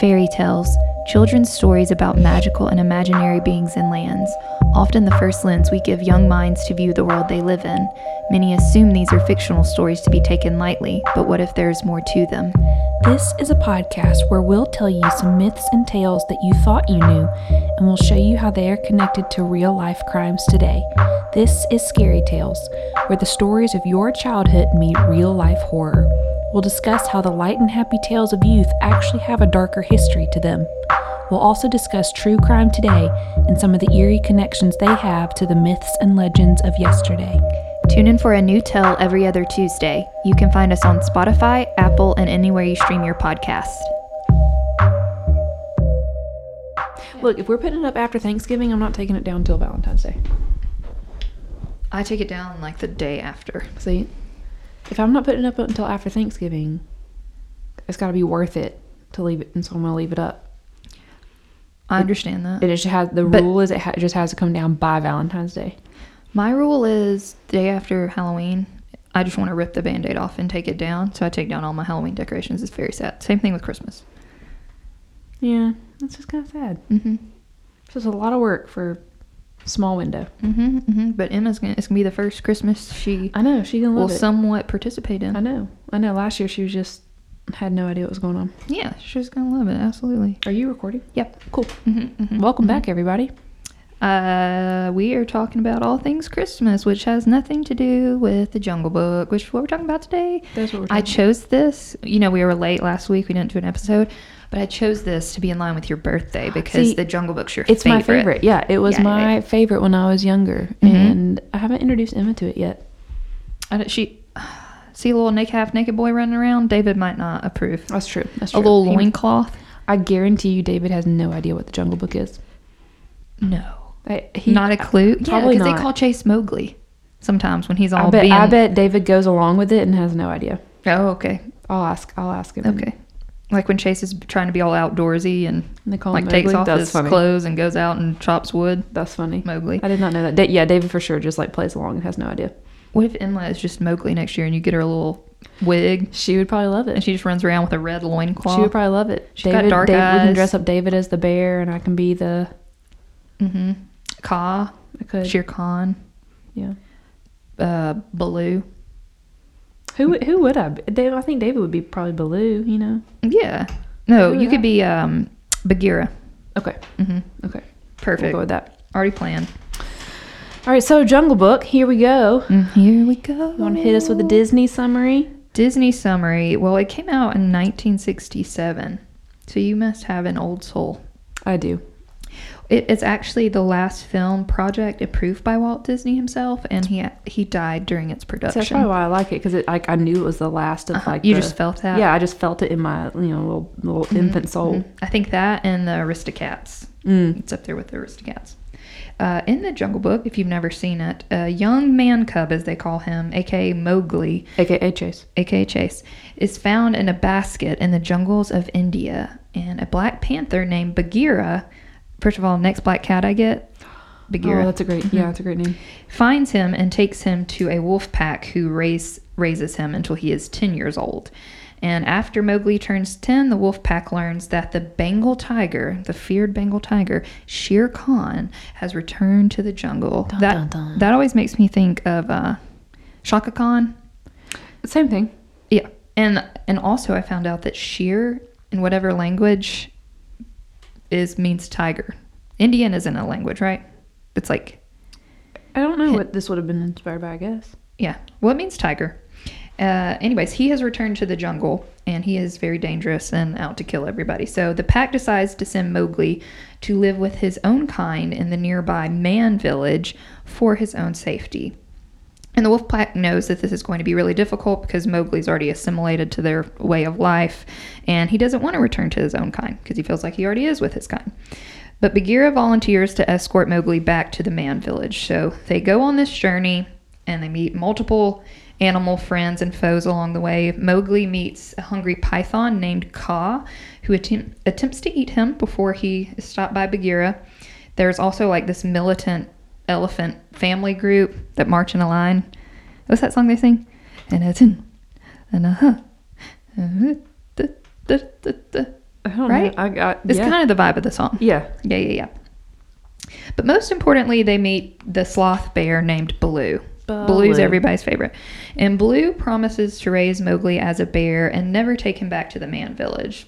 Fairy tales, children's stories about magical and imaginary beings and lands, often the first lens we give young minds to view the world they live in. Many assume these are fictional stories to be taken lightly, but what if there's more to them? This is a podcast where we'll tell you some myths and tales that you thought you knew, and we'll show you how they are connected to real life crimes today. This is Scary Tales, where the stories of your childhood meet real life horror. We'll discuss how the light and happy tales of youth actually have a darker history to them. We'll also discuss true crime today and some of the eerie connections they have to the myths and legends of yesterday. Tune in for a new tell every other Tuesday. You can find us on Spotify, Apple, and anywhere you stream your podcast. Look, if we're putting it up after Thanksgiving, I'm not taking it down until Valentine's Day. I take it down like the day after. See, if I'm not putting it up until after Thanksgiving, it's got to be worth it to leave it, and so I'm gonna leave it up. I understand that. It just has the But- rule is it, ha- it just has to come down by Valentine's Day. My rule is the day after Halloween, I just want to rip the band aid off and take it down. So I take down all my Halloween decorations. It's very sad. Same thing with Christmas. Yeah, that's just kind of sad. Mm-hmm. It's just a lot of work for small window. Mm-hmm, mm-hmm. But Emma's gonna it's gonna be the first Christmas she I know she will it. somewhat participate in. I know. I know. Last year she was just had no idea what was going on. Yeah, she's gonna love it. Absolutely. Are you recording? Yep. Cool. Mm-hmm, mm-hmm, Welcome back, everybody. Uh, we are talking about all things Christmas, which has nothing to do with the Jungle Book, which is what we're talking about today. That's what we're I chose this. You know, we were late last week. We didn't do an episode, but I chose this to be in line with your birthday because See, the Jungle Book's your It's favorite. my favorite. Yeah, it was Yeah, my yeah. favorite when I was younger, Mhm. and I haven't introduced Emma to it yet. I don't- she see a little naked, half naked boy running around. David might not approve. That's true. That's true. A little loincloth. I guarantee you, David has no idea what the Jungle Book is. No, I, he, not a clue. Yeah, Probably because they call Chase Mowgli sometimes when he's all I bet, being. I bet David goes along with it and has no idea. Oh, okay, I'll ask. I'll ask him. okay. Like when Chase is trying to be all outdoorsy and And they call like takes off That's his funny. clothes and goes out and chops wood. That's funny. Mowgli. I did not know that. Da- yeah, David for sure just like plays along and has no idea. What if Emma is just Mowgli next year and you get her a little wig She would probably love it. and she just runs around with a red loincloth? She would probably love it. She's got David, dark David, We can dress up David as the bear, and I can be the. mm-hmm. Kaa, I could. Shere Khan, Yeah. uh, Baloo. Who would- who would I? Be? Dave, I think David would be probably Baloo. You know. Yeah. No, you would could be um, Bagheera. Okay. Mm-hmm. Okay. Perfect. We'll go with that. Already planned. All right. So Jungle Book. Here we go. And here we go. You want to hit us with a Disney summary? Disney summary. Well, it came out in 1967, so you must have an old soul. I do. It, it's actually the last film project approved by Walt Disney himself, and he he died during its So production. that's probably why I like it because it like I knew it was the last of Uh-huh. like you the- just felt that. yeah I just felt it in my you know little little infant soul. Mhm. I think that and the Aristocats. Mm. It's up there with the Aristocats. Uh, in the Jungle Book, if you've never seen it, a young man cub, as they call him, aka Mowgli, AKA Chase. aka Chase, is found in a basket in the jungles of India. And a black panther named Bagheera, first of all, next black cat I get, Bagheera, Oh, that's a great Mhm. yeah, that's a great name. finds him and takes him to a wolf pack who raise, raises him until he is 10 years old. And after Mowgli turns 10, the wolf pack learns that the Bengal tiger, the feared Bengal tiger, Shere Khan, has returned to the jungle. Dun, that, dun, dun. that always makes me think of uh, Chaka Khan. Same thing. Yeah. And and also I found out that Shere in whatever language is means tiger. Indian isn't a language, right? It's like I don't know what this would have been inspired by. I guess. Yeah. Well, it means tiger. Uh, anyways, he has returned to the jungle and he is very dangerous and out to kill everybody. So the pack decides to send Mowgli to live with his own kind in the nearby man village for his own safety. And the wolf pack knows that this is going to be really difficult because Mowgli's already assimilated to their way of life and he doesn't want to return to his own kind because he feels like he already is with his kind. But Bagheera volunteers to escort Mowgli back to the man village. So they go on this journey and they meet multiple animal friends and foes along the way. Mowgli meets a hungry python named Kaa, who attempt, attempts to eat him before he is stopped by Bagheera. There's also like this militant elephant family group that march in a line. What's that song they sing? And it's in and uh huh. Right? know. I got It's yeah. kind of the vibe of the song. yeah. Yeah, yeah, yeah. But most importantly, they meet the sloth bear named Baloo. Baloo's Baloo. everybody's favorite. And Baloo promises to raise Mowgli as a bear and never take him back to the man village.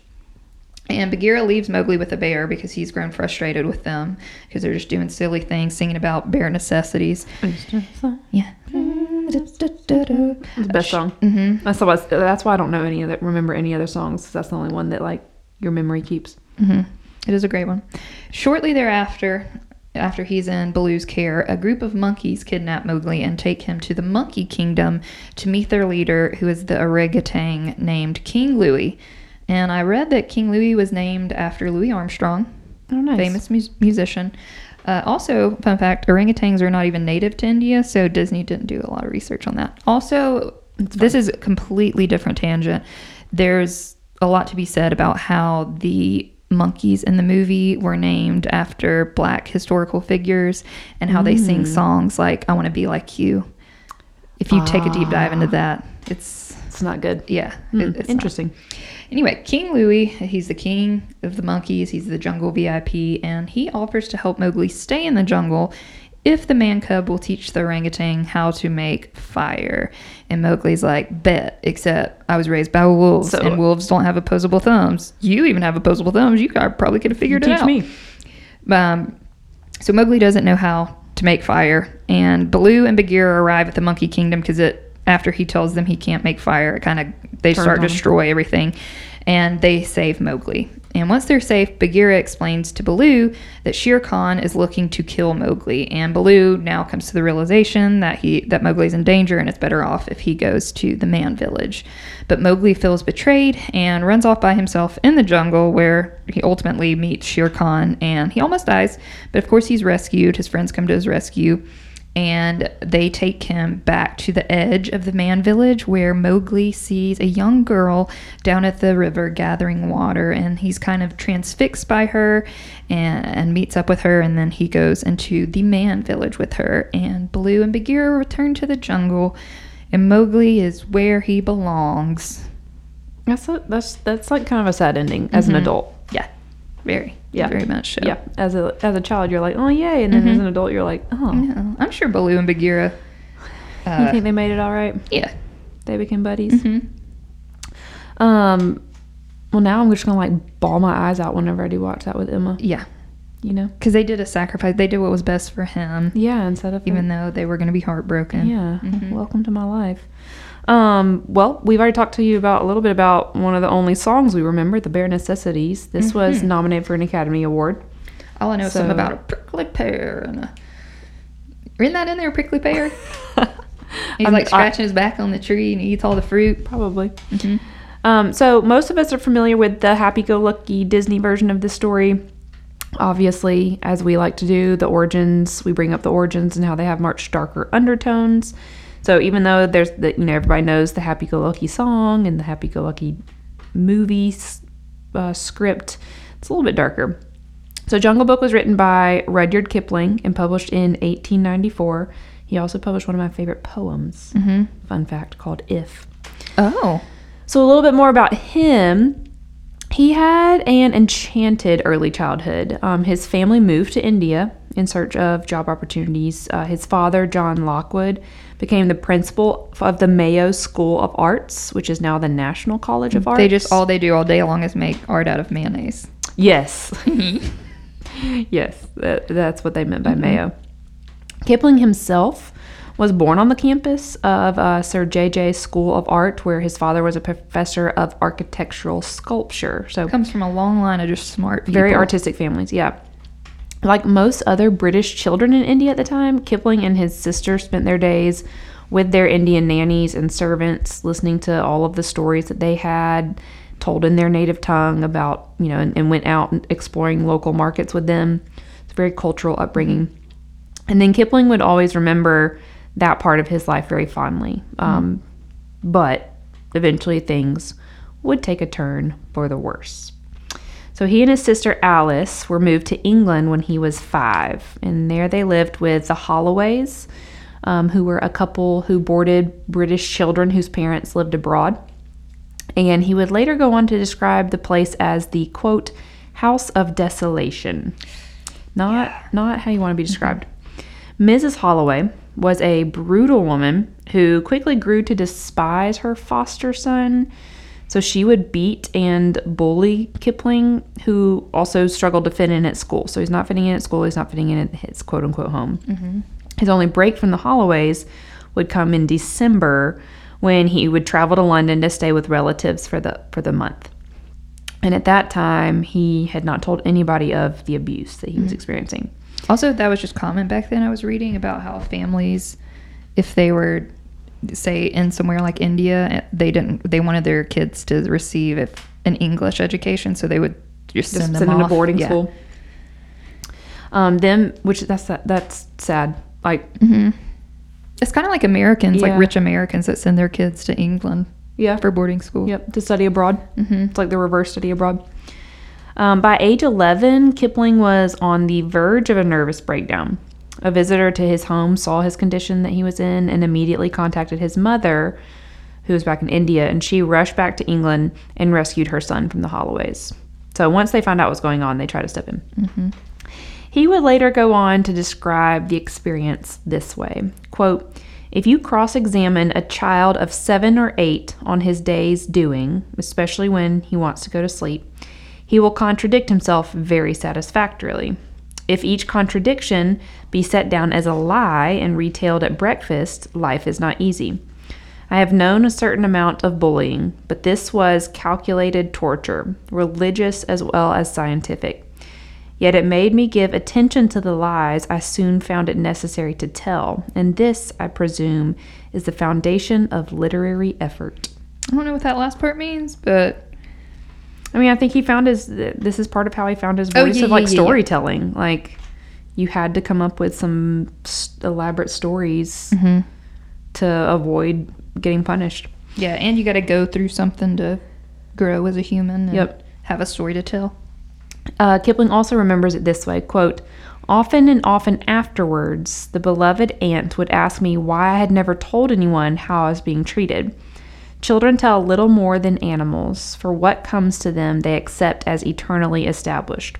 And Bagheera leaves Mowgli with the bear because he's grown frustrated with them because they're just doing silly things, singing about bear necessities. Yeah. The best song. Mm-hmm. That's why. That's why I don't know any other. Remember any other songs? 'cause That's the only one that like your memory keeps. hmm It is a great one. Shortly thereafter, after he's in Baloo's care, a group of monkeys kidnap Mowgli and take him to the Monkey Kingdom to meet their leader, who is the orangutan named King Louie. And I read that King Louie was named after Louis Armstrong, Oh, nice. famous mu- musician. Uh, also, fun fact: orangutans are not even native to India, so Disney didn't do a lot of research on that. Also, this is a completely different tangent. There's a lot to be said about how the monkeys in the movie were named after black historical figures and how they sing songs like "I Want to Be Like You." If you take a deep dive into that, it's It's not good. yeah, Hmm, it- it's not- interesting. Anyway, King Louie, he's the king of the monkeys, he's the jungle VIP, and he offers to help Mowgli stay in the jungle if the man cub will teach the orangutan how to make fire. And Mowgli's like, bet, except I was raised by wolves, So- and wolves don't have opposable thumbs. You even have opposable thumbs. You probably could have figured it Teach out. me. Um, so Mowgli doesn't know how to make fire, and Baloo and Bagheera arrive at the Monkey Kingdom because it after he tells them he can't make fire, it kind of they Turns start on to destroy everything, and they save Mowgli. And once they're safe, Bagheera explains to Baloo that Shere Khan is looking to kill Mowgli, and Baloo now comes to the realization that he that Mowgli's in danger and it's better off if he goes to the man village. But Mowgli feels betrayed and runs off by himself in the jungle, where he ultimately meets Shere Khan, and he almost dies. But of course, he's rescued. His friends come to his rescue, and they take him back to the edge of the man village where Mowgli sees a young girl down at the river gathering water and he's kind of transfixed by her and, and meets up with her and then he goes into the man village with her and Baloo and Bagheera return to the jungle and Mowgli is where he belongs. That's a, that's that's like kind of a sad ending as an Mhm. adult. Yeah, very, Yeah. very much so. Yeah. As a as a child, you're like, oh yay, and then as an adult, you're like, oh. I'm sure Baloo and Bagheera. Uh, you think they made it all right? yeah. They became buddies. hmm Um. Well, now I'm just gonna like bawl my eyes out whenever I do watch that with Emma. Yeah, You know. because they did a sacrifice. They did what was best for him. Yeah. Instead of even though they were going to be heartbroken. Yeah. Mhm. Welcome to my life. Um, well, we've already talked to you about a little bit about one of the only songs we remember, "The Bare Necessities." This was Mhm. nominated for an Academy Award. All I know is something about a prickly pear and a. Isn't that in there, prickly pear? He's I'm- like I- scratching his back on the tree and he eats all the fruit. Probably. hmm Um, so most of us are familiar with the happy-go-lucky Disney version of this story. Obviously, as we like to do, the origins, we bring up the origins and how they have much darker undertones. So even though there's the, you know, everybody knows the happy-go-lucky song and the happy-go-lucky movie uh, script, it's a little bit darker. So Jungle Book was written by Rudyard Kipling and published in 1894. He also published one of my favorite poems, hmm fun fact, called If. Oh. So, a little bit more about him. He had an enchanted early childhood. Um, his family moved to India in search of job opportunities. Uh, his father, John Lockwood, became the principal of the Mayo School of Arts, which is now the National College of Arts. They just all they do all day long is make art out of mayonnaise. Yes. yes, that, that's what they meant by Mayo. Kipling himself was born on the campus of uh, Sir J.J. School of Art, where his father was a professor of architectural sculpture. So, Comes from a long line of just smart people. very artistic families, yeah. Like most other British children in India at the time, Kipling and his sister spent their days with their Indian nannies and servants, listening to all of the stories that they had told in their native tongue about, you know, and, and went out and exploring local markets with them. It's a very cultural upbringing. And then Kipling would always remember that part of his life very fondly. Um, But eventually things would take a turn for the worse. So he and his sister Alice were moved to England when he was five, and there they lived with the Holloways, um, who were a couple who boarded British children whose parents lived abroad. And he would later go on to describe the place as the quote, house of desolation. Not not how you want to be described. Mrs. Holloway was a brutal woman who quickly grew to despise her foster son. So she would beat and bully Kipling, who also struggled to fit in at school. So he's not fitting in at school, he's not fitting in at his quote unquote home. Mm-hmm. His only break from the Holloways would come in December when he would travel to London to stay with relatives for the for the month. And at that time, he had not told anybody of the abuse that he was mm-hmm. experiencing. Also, that was just common back then. I was reading about how families, if they were, say, in somewhere like India, they didn't, they wanted their kids to receive an English education, so they would just, Just send them send him to boarding Yeah. school. Um, them, which that's that's sad. Like, It's kind of like Americans, Yeah. like rich Americans that send their kids to England yeah, for boarding school. Yep, to study abroad. Mm-hmm. It's like the reverse study abroad. Um, by age 11, Kipling was on the verge of a nervous breakdown. A visitor to his home saw his condition that he was in and immediately contacted his mother, who was back in India, and she rushed back to England and rescued her son from the Holloways. So once they found out what was going on, they tried to step in. Mm-hmm. He would later go on to describe the experience this way quote, If you cross examine a child of seven or eight on his day's doing, especially when he wants to go to sleep, he will contradict himself very satisfactorily. If each contradiction be set down as a lie and retailed at breakfast, life is not easy. I have known a certain amount of bullying, but this was calculated torture, religious as well as scientific. Yet it made me give attention to the lies I soon found it necessary to tell, and this, I presume, is the foundation of literary effort. I don't know what that last part means, but I mean, I think he found his. This is part of how he found his Oh, voice yeah, of like yeah, yeah, yeah. storytelling. Like, you had to come up with some elaborate stories Mm-hmm. to avoid getting punished. yeah, and you got to go through something to grow as a human and Yep. have a story to tell. Uh, Kipling also remembers it this way quote, Often and often afterwards, the beloved aunt would ask me why I had never told anyone how I was being treated. Children tell little more than animals, for what comes to them they accept as eternally established.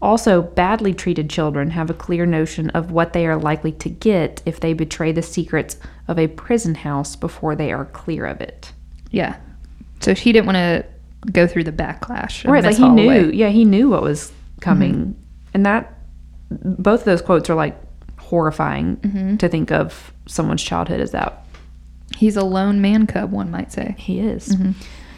Also, badly treated children have a clear notion of what they are likely to get if they betray the secrets of a prison house before they are clear of it. Yeah. So he didn't want to go through the backlash. right like he knew yeah he knew what was mm-hmm. coming and that both of those quotes are like horrifying mm-hmm. to think of someone's childhood as that He's a lone man cub, one might say. he is mm-hmm.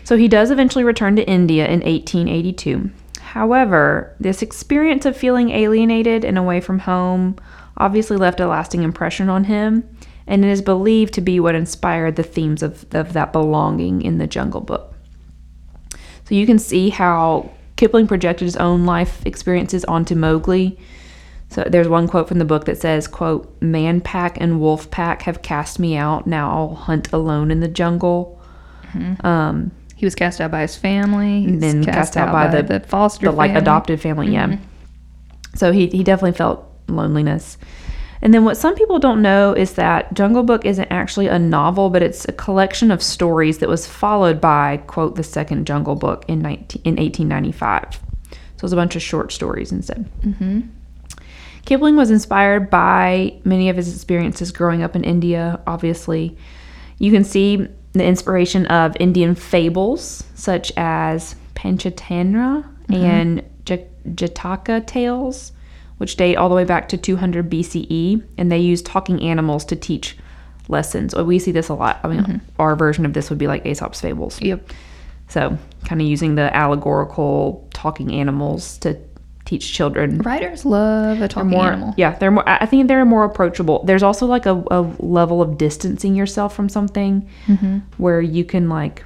so he does eventually return to india in 1882 however this experience of feeling alienated and away from home obviously left a lasting impression on him and it is believed to be what inspired the themes of, of that belonging in the jungle book So you can see how Kipling projected his own life experiences onto Mowgli. So there's one quote from the book that says, quote, Man pack and wolf pack have cast me out. Now I'll hunt alone in the jungle. Um, He was cast out by his family. He's then cast, out, by, the, foster the like family. adopted family, yeah. So he, he definitely felt loneliness. And then what some people don't know is that Jungle Book isn't actually a novel, but it's a collection of stories that was followed by, quote, the second Jungle Book in, 19, in 1895. So it was a bunch of short stories instead. Mm-hmm. Kipling was inspired by many of his experiences growing up in India, obviously. You can see the inspiration of Indian fables such as Panchatantra mm-hmm. and J- Jataka tales, which date all the way back to 200 BCE, and they use talking animals to teach lessons. We see this a lot. I mean, mm-hmm. our version of this would be like Aesop's fables. Yep. So, kind of using the allegorical talking animals to teach children Writers love a talking more animal. yeah they're more i think they're more approachable there's also like a, a level of distancing yourself from something Mm-hmm. where you can like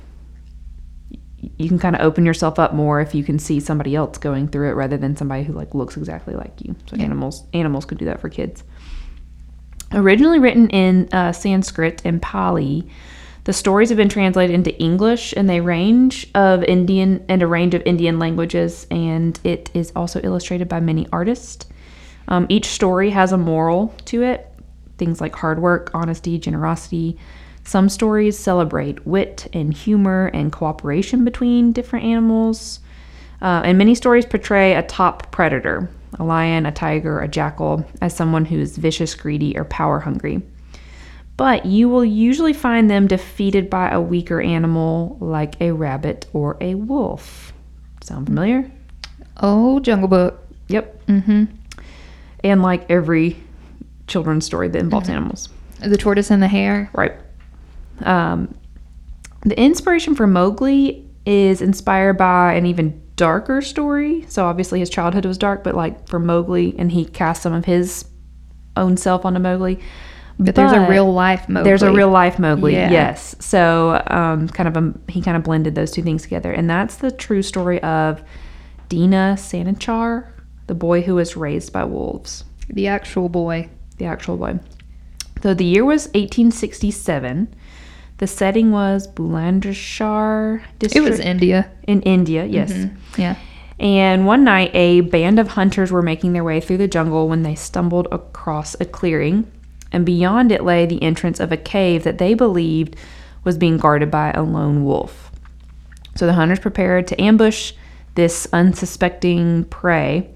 you can kind of open yourself up more if you can see somebody else going through it rather than somebody who like looks exactly like you so Yeah. animals animals could do that for kids originally written in uh, sanskrit and pali the stories have been translated into English and they range of Indian and a range of Indian languages, and it is also illustrated by many artists. Um, each story has a moral to it, things like hard work, honesty, generosity, Some stories celebrate wit and humor and cooperation between different animals. Uh, and many stories portray a top predator, a lion, a tiger, a jackal, as someone who is vicious, greedy, or power hungry. But you will usually find them defeated by a weaker animal like a rabbit or a wolf. Sound familiar? Oh, Jungle Book. Yep. Mm-hmm. And like every children's story that involves animals. The tortoise and the hare. Right. Um, the inspiration for Mowgli is inspired by an even darker story. So obviously his childhood was dark, but like for Mowgli, and he cast some of his own self onto Mowgli. But, there's a real life Mowgli. There's a real life Mowgli. Yeah. Yes. So um, kind of a, he kind of blended those two things together, and that's the true story of Dina Sanichar, the boy who was raised by wolves the actual boy. the actual boy. So the year was 1867. The setting was Bulandshahr district. It was India. in India, yes. Yeah. And one night, a band of hunters were making their way through the jungle when they stumbled across a clearing, and beyond it lay the entrance of a cave that they believed was being guarded by a lone wolf. So the hunters prepared to ambush this unsuspecting prey,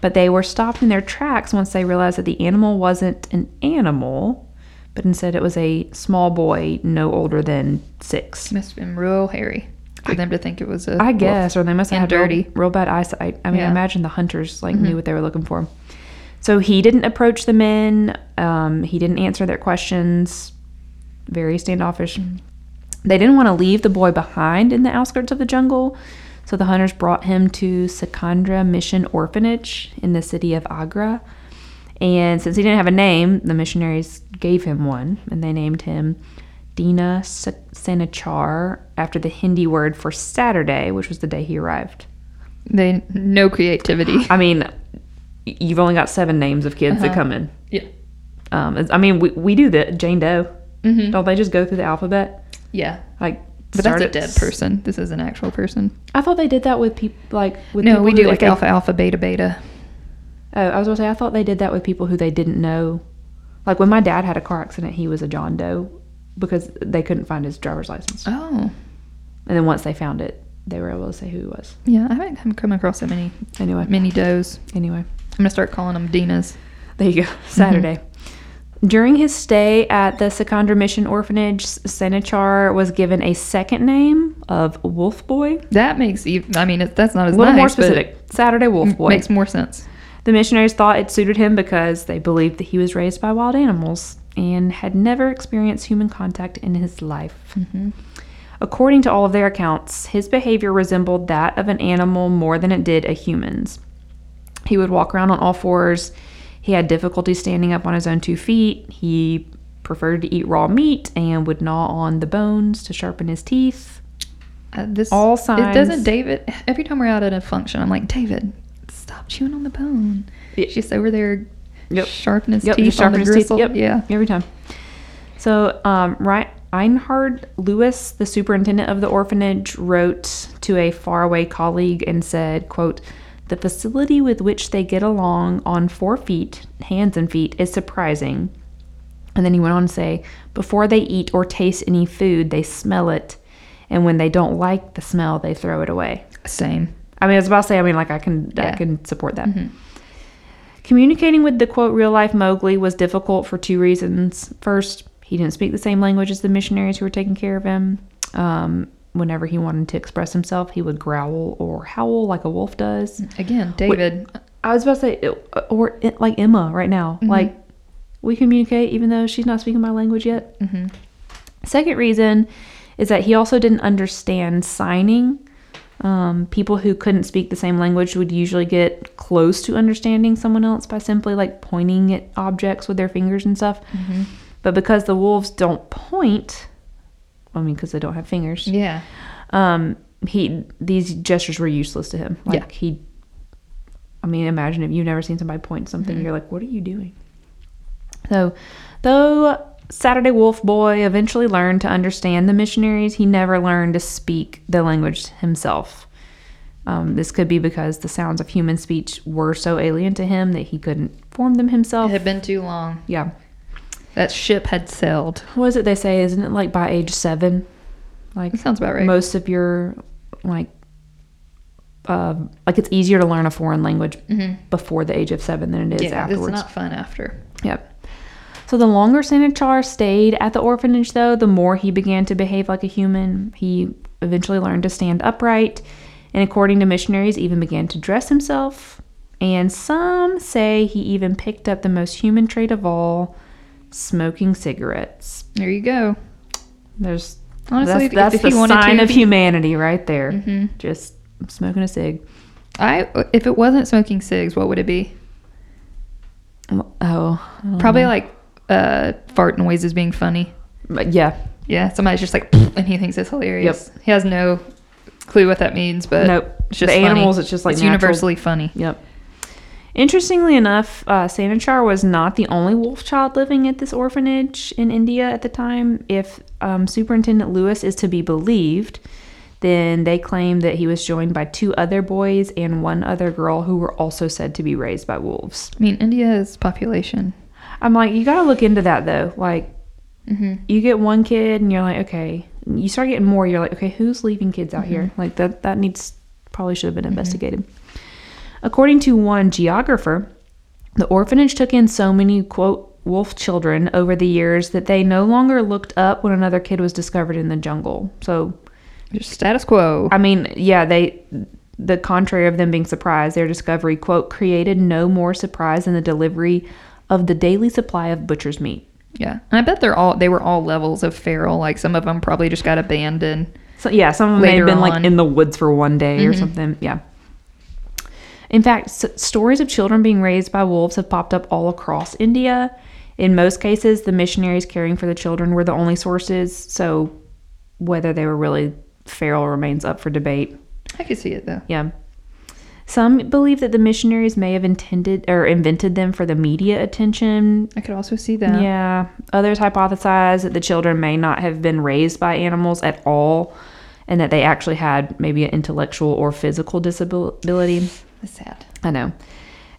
but they were stopped in their tracks once they realized that the animal wasn't an animal, but instead it was a small boy no older than six. Must have been real hairy for them to think it was a. I wolf. guess, or they must have And had dirty. Real, real bad eyesight. I mean, I Yeah. Mm-hmm. imagine the hunters like knew what they were looking for. So he didn't approach the men. Um, he didn't answer their questions. Very standoffish. They didn't want to leave the boy behind in the outskirts of the jungle, so the hunters brought him to Sikandra Mission Orphanage in the city of Agra. And since he didn't have a name, the missionaries gave him one, and they named him Dina Sa- Sanachar after the Hindi word for Saturday, which was the day he arrived. They no creativity. I mean, you've only got seven names of kids that Uh-huh. come in. yeah. Um, I mean, we, we do that. Jane Doe. Mm-hmm. Don't they just go through the alphabet? Yeah. Like, But that's a dead person. This is an actual person. I thought they did that with people like with No, people we do like they- alpha, alpha, beta, beta. Oh, I was gonna say I thought they did that with people who they didn't know. Like when my dad had a car accident, he was a John Doe because they couldn't find his driver's license. Oh. And then once they found it, they were able to say who he was. Yeah, I haven't haven't come across that many Anyway, many does. anyway, I'm gonna start calling them Dinas. there you go. Mm-hmm. Saturday. During his stay at the Sikandra Mission Orphanage, Senachar was given a second name of Wolf Boy. That makes even. I mean, it, that's not as A little more nice, but specific. Saturday Wolf Boy. Makes more sense. The missionaries thought it suited him because they believed that he was raised by wild animals and had never experienced human contact in his life. Mm-hmm. According to all of their accounts, his behavior resembled that of an animal more than it did a human's. He would walk around on all fours. He had difficulty standing up on his own two feet. He preferred to eat raw meat and would gnaw on the bones to sharpen his teeth. Uh, this All signs. It doesn't David. Every time we're out at a function, I'm like, David, stop chewing on the bone. Yeah. She's just over there Yep. sharpening his Yep, teeth just on the sharpen his teeth. gristle. Yep, Yeah. every time. So, um, right, Erhardt Lewis, the superintendent of the orphanage, wrote to a faraway colleague and said, "quote The facility with which they get along on four feet, hands and feet, is surprising." And then he went on to say, "Before they eat or taste any food, they smell it, and when they don't like the smell, they throw it away." Same. I mean, I was about to say, I mean, like I can, I can support that. Communicating with the quote real life Mowgli was difficult for two reasons. First, he didn't speak the same language as the missionaries who were taking care of him. Um, whenever he wanted to express himself, he would growl or howl like a wolf does. Again, David. I was about to say, or like Emma right now, like we communicate even though she's not speaking my language yet. hmm Second reason is that he also didn't understand signing. Um, people who couldn't speak the same language would usually get close to understanding someone else by simply like pointing at objects with their fingers and stuff. hmm But because the wolves don't point, I mean, because they don't have fingers, Yeah. um, he these gestures were useless to him. Like Yeah. he, I mean, imagine if you've never seen somebody point something, you're like, what are you doing? So, though Saturday Wolf Boy eventually learned to understand the missionaries, he never learned to speak the language himself. Um, this could be because the sounds of human speech were so alien to him that he couldn't form them himself. It had been too long. Yeah. That ship had sailed. What is it they say? Isn't it like by age seven? Like That sounds about right. most of your like uh, like it's easier to learn a foreign language before the age of seven than it is yeah, afterwards. it's not fun after. Yep. So the longer Sanachar stayed at the orphanage, though, the more he began to behave like a human. He eventually learned to stand upright, and according to missionaries, even began to dress himself. And some say he even picked up the most human trait of all, smoking cigarettes. There you go. There's Honestly, that's, if- that's if the sign to, of humanity right there. Mm-hmm. Just smoking a cig. I if it wasn't smoking cigs, what would it be? Oh, Probably know. like uh, fart noises being funny. But yeah, Yeah, somebody's just like, and he thinks it's hilarious. He has no clue what that means, but nope. it's just the funny. animals, it's just like it's natural. universally funny. Yep. Interestingly enough, uh, Sanachar was not the only wolf child living at this orphanage in India at the time. If um, Superintendent Lewis is to be believed, then they claim that he was joined by two other boys and one other girl who were also said to be raised by wolves. I mean, India's population. I'm like, you got to look into that though. Like, Mm-hmm. you get one kid and you're like, okay. You start getting more, you're like, okay, who's leaving kids out here? Like that that needs probably should have been investigated. According to one geographer, the orphanage took in so many quote wolf children over the years that they no longer looked up when another kid was discovered in the jungle. So, Just status quo. I mean, yeah, they the contrary of them being surprised, their discovery quote created no more surprise than the delivery of the daily supply of butcher's meat. yeah, and I bet they're all they were all levels of feral. Like some of them probably just got abandoned. So yeah, some of them may have been like in the woods for one day or Mhm. something. Yeah. In fact, s- stories of children being raised by wolves have popped up all across India. In most cases, the missionaries caring for the children were the only sources. So, whether they were really feral remains up for debate. I could see it though. Yeah. Some believe that the missionaries may have intended or invented them for the media attention. I could also see that. Yeah. Others hypothesize that the children may not have been raised by animals at all and that they actually had maybe an intellectual or physical disability. That's sad. I know.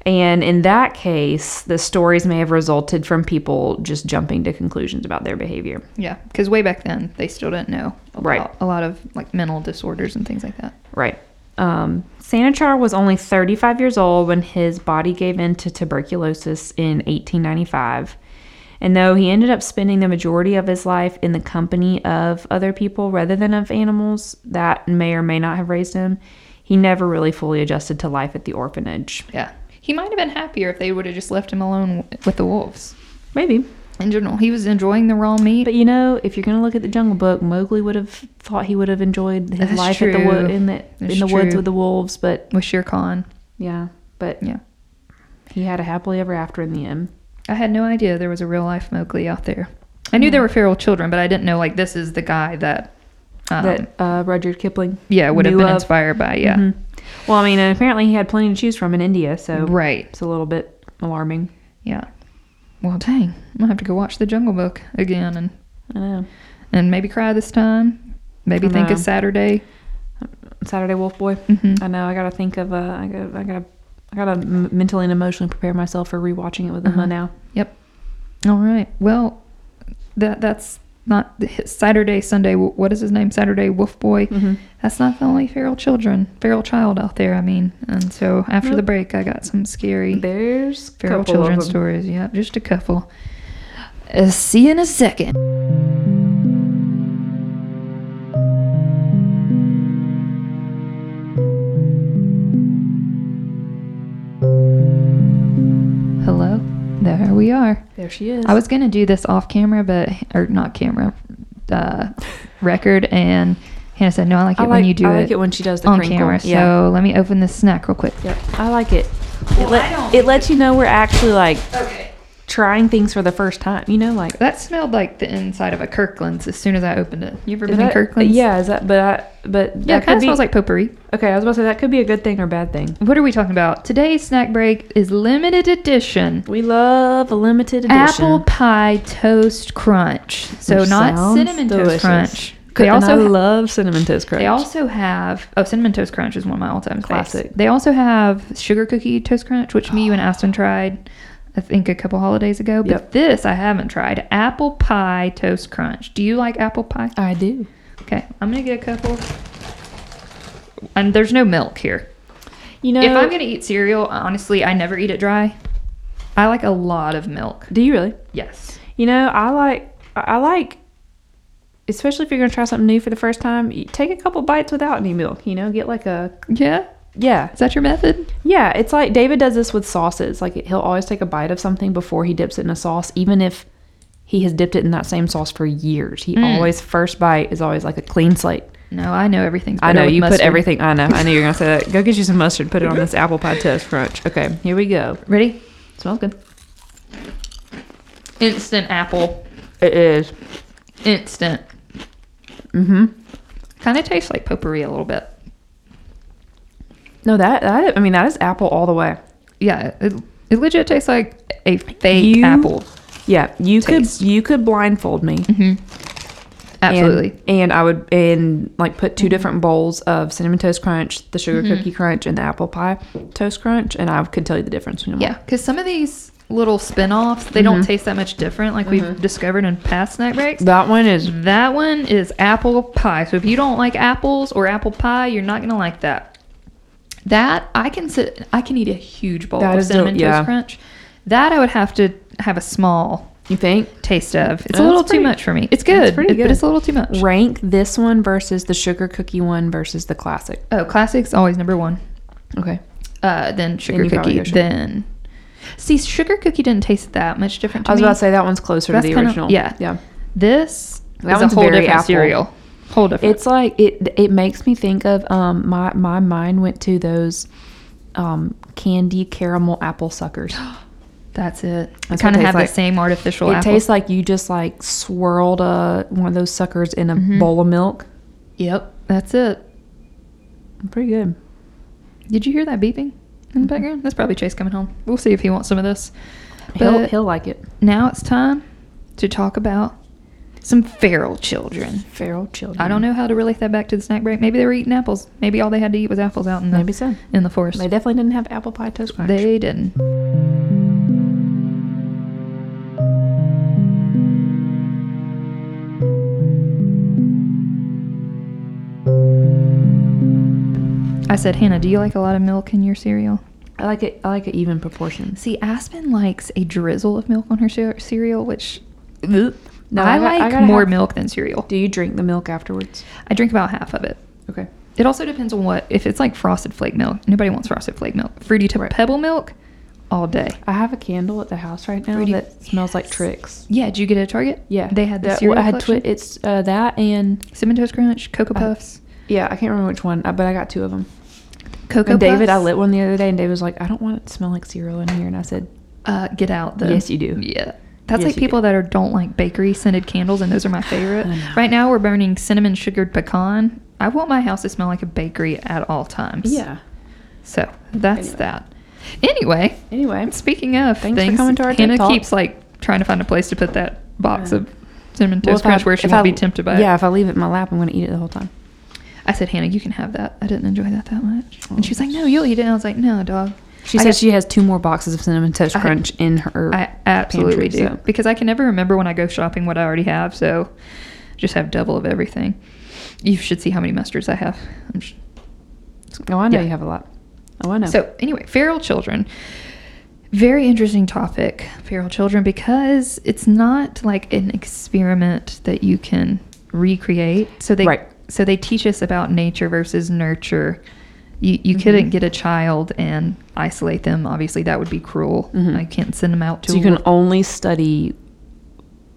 And in that case, the stories may have resulted from people just jumping to conclusions about their behavior. Yeah, because way back then they still didn't know about Right. a lot of like mental disorders and things like that. Right. Um, Sanachar was only 35 years old when his body gave in to tuberculosis in 1895. And though he ended up spending the majority of his life in the company of other people rather than of animals that may or may not have raised him, he never really fully adjusted to life at the orphanage. Yeah, he might have been happier if they would have just left him alone with the wolves. Maybe. In general, he was enjoying the raw meat. But you know, if you're going to look at the Jungle Book, Mowgli would have thought he would have enjoyed his That's life at the true. wood in the That's in the woods with the wolves, but with Shere Khan. yeah, but Yeah. he had a happily ever after in the end. I had no idea there was a real life Mowgli out there. I knew there hmm. were feral children, but I didn't know like this is the guy that, um, that uh, Rudyard Kipling. yeah would have been of. inspired by. Yeah, Mhm. Well, I mean, apparently he had plenty to choose from in India, so right. it's a little bit alarming. Yeah. Well, dang, I'm gonna have to go watch the Jungle Book again and I know. and maybe cry this time. Maybe I think know. of Saturday. Saturday Wolf Boy. hmm I know. I gotta think of. Uh, I gotta. I gotta. I gotta mentally and emotionally prepare myself for rewatching it with Emma Uh-huh. now. Yep. All right. Well, that that's not Saturday, Sunday. What is his name? Saturday Wolf Boy. Mm-hmm. That's not the only feral children, feral child out there. I mean, and so after the break, I got some scary There's feral children's stories. Yep, just a couple. Uh, see you in a second. Hello, there we are. There she is. I was gonna do this off camera, but or not camera, uh, record, and Hannah said no. I like it I like, when you do it. I like it, it when she does the on crinkle. camera. Yeah. So let me open this snack real quick. Yep. I like it. Well, it, let- it lets you know we're actually like Okay. Trying things for the first time. You know, like That smelled like the inside of a Kirkland's as soon as I opened it. You ever been that, in Kirkland's? Yeah, is that? But I, but Yeah, that it kind of smells like potpourri. okay, I was about to say that could be a good thing or bad thing. What are we talking about? Today's snack break is limited edition. We love a limited edition. Apple pie toast crunch. So Which not cinnamon delicious. toast crunch. They and also I love cinnamon toast crunch. They also have oh cinnamon toast crunch is one of my all time Classic. Classic. They also have sugar cookie toast crunch, which me, you, and ah. Aston tried. I think a couple holidays ago. But Yep. this I haven't tried. Apple pie toast crunch. Do you like apple pie? I do. Okay, I'm gonna get a couple. And there's no milk here. You know, if I'm gonna eat cereal, honestly, I never eat it dry. I like a lot of milk. do you really? Yes. You know, I like I like especially if you're to try something new for the first time, take a couple bites without any milk, you know, get like a Yeah. Yeah. Is that your method? Yeah, it's like David does this with sauces. Like he'll always take a bite of something before he dips it in a sauce, even if he has dipped it in that same sauce for years. He Mm. always first bite is always like a clean slate. No, I know everything's. I know you put everything. I know. I knew you were gonna say that. Go get you some mustard. Put it on this apple pie toast crunch. Okay, here we go. Ready? Smells good. Instant apple. It is. Instant. Mm-hmm. Kind of tastes like potpourri a little bit. No, that, that I mean that is apple all the way. Yeah, it, it legit tastes like a fake You- apple. Yeah, you Taste. could you could blindfold me. Mm-hmm. Absolutely. And, and I would and like put two different bowls of cinnamon toast crunch, the sugar Mm-hmm. cookie crunch, and the apple pie toast crunch, and I could tell you the difference between them. Yeah, because some of these little spin-offs, they don't taste that much different like we've discovered in past snack breaks. That one is That one is apple pie. So if you don't like apples or apple pie, you're not gonna like that. That I can sit. I can eat a huge bowl That of is cinnamon del- yeah. toast crunch. That I would have to have a small you think taste of. It's That's a little pretty- too much for me. It's good, pretty it- but good. it's a little too much. rank this one versus the sugar cookie one versus the classic. Oh, classic's always number one. Okay. Uh, then sugar you probably cookie. go sugar. Then see, sugar cookie didn't taste that much different to I was me. about to say that one's closer That's to the kinda- original. yeah. Yeah. This That is one's a whole very different apple. cereal. Whole different. It's like it it makes me think of um my my mind went to those um candy caramel apple suckers. That's it. It That's kind of have tastes the same artificial it apple. tastes like you just like swirled a one of those suckers in a Mm-hmm. bowl of milk. Yep, that's it. Pretty good. Did you hear that beeping in the background? That's probably Chase coming home. We'll see if he wants some of this. He'll But he'll like it. now it's time to talk about some feral children. Feral children. I don't know how to relate that back to the snack break. Maybe they were eating apples. Maybe all they had to eat was apples out in the Maybe so. in the forest. They definitely didn't have apple pie toast crunch. They didn't. I said, Hannah, do you like a lot of milk in your cereal? I like it. I like it even proportions. See, Aspen likes a drizzle of milk on her cereal, which No, I, I got- I like gotta more have- milk than cereal. Do you drink the milk afterwards? I drink about half of it. Okay. It also depends on what. If it's like frosted flake milk, nobody wants frosted flake milk. Fruity to Right. pebble milk, all day. I have a candle at the house right now Fruity- that smells like Yes. Trix. Yeah, did you get it at Target? Yeah, they had the that, cereal I had twi- It's uh, that and Cinnamon Toast Crunch, Cocoa I- Puffs, yeah, I can't remember which one, uh, but I got two of them. Cocoa And David, I lit one the other day, and David was like, "I don't want it to smell like cereal in here," and I said, Uh, get out. The, Yes, you do. Yeah. That's Yes, like people do. that are don't like bakery scented candles, and those are my favorite. Right now, we're burning cinnamon sugared pecan. I want my house to smell like a bakery at all times. "Yeah." So that's Anyway. that. Anyway, Anyway, speaking of Thanks for coming to our Hannah keeps like trying to find a place to put that box Yeah. of cinnamon well, toast I- crunch where she won't I- be tempted by Yeah, it. Yeah, if I leave it in my lap, I'm going to eat it the whole time. I said, Hannah, you can have that. I didn't enjoy that that much. And oh, she was like, No, you'll eat it. And I was like, No, dog. She I got- she has two more boxes of cinnamon toast I- crunch in her. I absolutely pantry, do so- because I can never remember when I go shopping what I already have. So just have double of everything. You should see how many mustards I have. Oh, I know yeah. you have a lot. Oh, I know. So anyway, feral children. Very interesting topic, feral children, because it's not like an experiment that you can recreate. So they Right. so they teach us about nature versus nurture. You you Mhm. couldn't get a child and isolate them. Obviously, that would be cruel. Mhm. I can't send them out to. so you can world- only study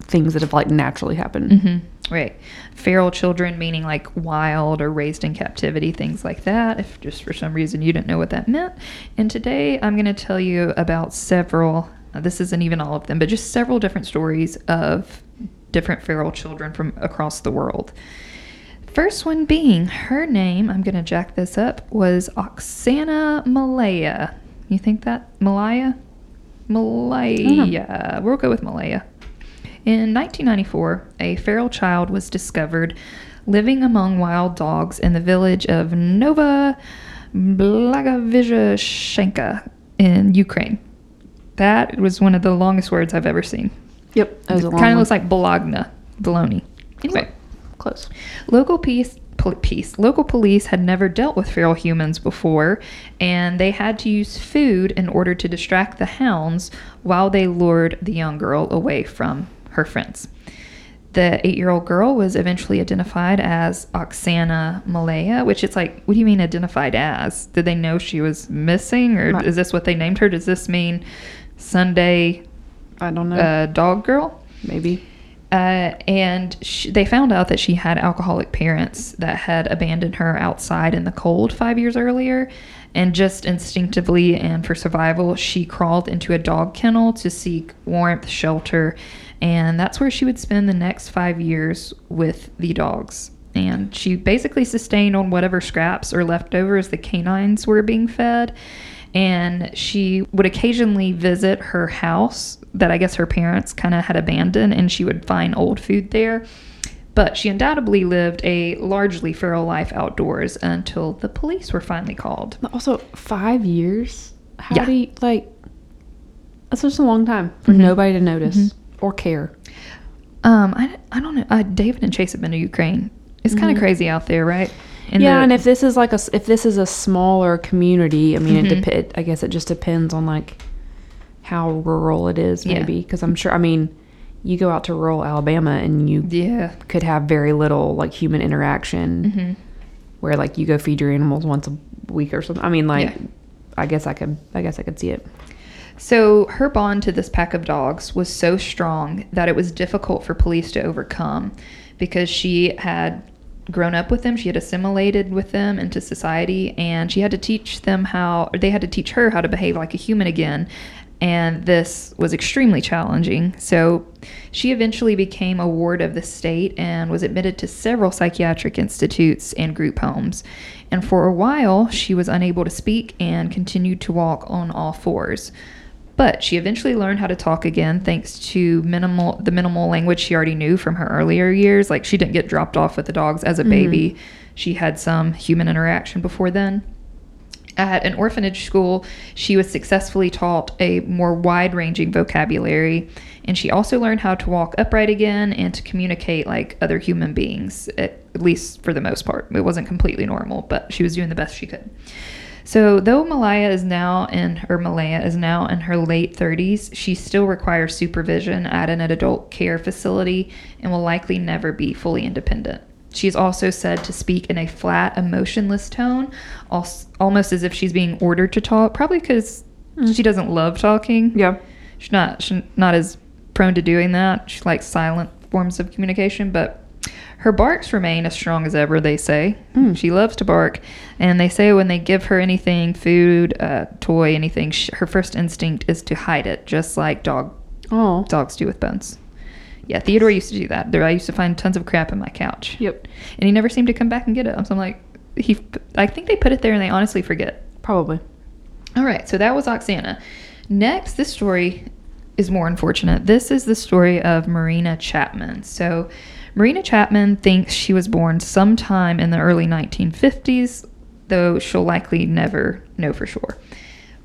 things that have like naturally happened. hmm Right. Feral children, meaning like wild or raised in captivity, things like that, if just for some reason you didn't know what that meant. And today I'm going to tell you about several, uh, this isn't even all of them, but just several different stories of different feral children from across the world. First one being, her name, I'm going to jack this up, was Oksana Malaya. You think that? Malaya? Malaya. We'll go with Malaya. In 1994, a feral child was discovered living among wild dogs in the village of Nova Blagovizhshenka in Ukraine. That was one of the longest words I've ever seen. Yep. That was a It long kind of looks like Bologna, bologna. Anyway, close. local peace, pol- peace. Local police had never dealt with feral humans before, and they had to use food in order to distract the hounds while they lured the young girl away from her friends. The eight-year-old girl was eventually identified as Oksana Malaya, which it's like, what do you mean identified as? Did they know she was missing, or Right. is this what they named her? Does this mean Sunday I don't know. uh, dog girl? Maybe. Uh, and sh they found out that she had alcoholic parents that had abandoned her outside in the cold five years earlier. And just instinctively and for survival, she crawled into a dog kennel to seek warmth, shelter, and that's where she would spend the next five years with the dogs. And she basically sustained on whatever scraps or leftovers the canines were being fed and she would occasionally visit her house that I guess her parents kind of had abandoned, and she would find old food there. But she undoubtedly lived a largely feral life outdoors until the police were finally called. Also, five years. How Yeah. do you like? That's just a long time for Mhm. nobody to notice Mhm. or care. Um, I, I don't know. Uh, David and Chase have been to Ukraine. It's kind of Mhm. crazy out there, right? In yeah, the- and if this is like a if this is a smaller community, I mean, it dep- I guess it just depends on like how rural it is, maybe. Because I'm sure. I mean, you go out to rural Alabama and you yeah. could have very little like human interaction, hmm where like you go feed your animals once a week or something. I mean, like, Yeah. I guess I could. I guess I could see it. So her bond to this pack of dogs was so strong that it was difficult for police to overcome because she had grown up with them, she had assimilated with them into society, and she had to teach them how, or they had to teach her how to behave like a human again. And this was extremely challenging. So she eventually became a ward of the state and was admitted to several psychiatric institutes and group homes. And for a while, she was unable to speak and continued to walk on all fours. But she eventually learned how to talk again thanks to minimal the minimal language she already knew from her earlier years. Like she didn't get dropped off with the dogs as a Mhm. baby. She had some human interaction before then. At an orphanage school, she was successfully taught a more wide ranging vocabulary, and she also learned how to walk upright again and to communicate like other human beings, at, least for the most part. It wasn't completely normal, but she was doing the best she could. So, though Malaya is now in, or Malaya is now in her late 30s, she still requires supervision at an adult care facility and will likely never be fully independent. She's also said to speak in a flat, emotionless tone, almost as if she's being ordered to talk, probably because Mm. she doesn't love talking. Yeah. She's not she's not as prone to doing that. She likes silent forms of communication, but her barks remain as strong as ever, they say. Mm. She loves to bark, and they say when they give her anything, food, uh, toy, anything, sh- her first instinct is to hide it, just like dog Oh. dogs do with bones. Yeah, Theodore used to do that. There, I used to find tons of crap in my couch. Yep. And he never seemed to come back and get it. So I'm like, he. I think they put it there and they honestly forget. Probably. All right, so that was Oksana. Next, this story is more unfortunate. This is the story of Marina Chapman. So, Marina Chapman thinks she was born sometime in the early 1950s, though she'll likely never know for sure.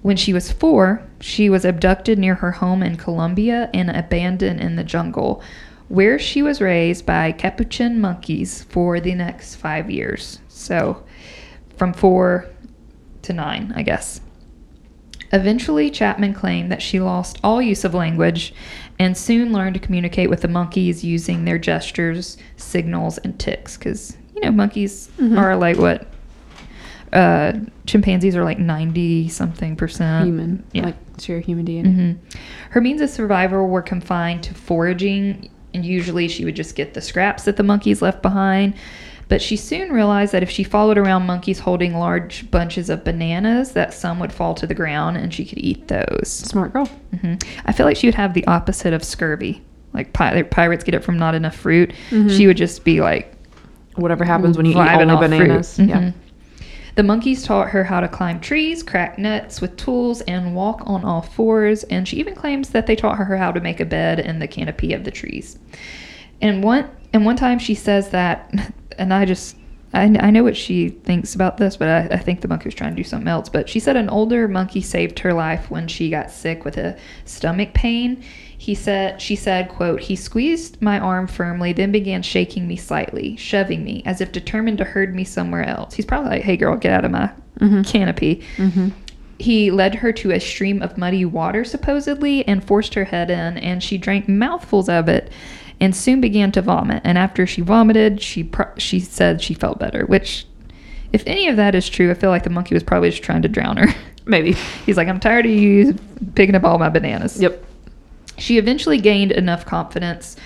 When she was four, she was abducted near her home in Colombia and abandoned in the jungle, where she was raised by capuchin monkeys for the next five years. So, from four to nine, I guess. Eventually, Chapman claimed that she lost all use of language and soon learned to communicate with the monkeys using their gestures, signals, and ticks. Because, you know, monkeys Mhm. are like what? Uh, chimpanzees are like 90 something percent. human. Yeah. Like share human DNA. hmm Her means of survival were confined to foraging, and usually she would just get the scraps that the monkeys left behind. But she soon realized that if she followed around monkeys holding large bunches of bananas, that some would fall to the ground and she could eat those. Smart girl. hmm I feel like she would have the opposite of scurvy. Like pi- pirates get it from not enough fruit. Mhm. She would just be like Whatever happens when you eat only bananas. Yeah. The monkeys taught her how to climb trees, crack nuts with tools, and walk on all fours. And she even claims that they taught her how to make a bed in the canopy of the trees. And one and one time she says that, and I just I, I know what she thinks about this, but I, I think the monkey was trying to do something else. But she said an older monkey saved her life when she got sick with a stomach pain. He said, she said, quote, he squeezed my arm firmly, then began shaking me slightly, shoving me, as if determined to herd me somewhere else. He's probably like, hey girl, get out of my mm-hmm. canopy. Mm-hmm. He led her to a stream of muddy water, supposedly, and forced her head in, and she drank mouthfuls of it and soon began to vomit. And after she vomited, she pro- she said she felt better, which, if any of that is true, I feel like the monkey was probably just trying to drown her. Maybe. He's like, I'm tired of you picking up all my bananas. Yep. She eventually gained enough confidence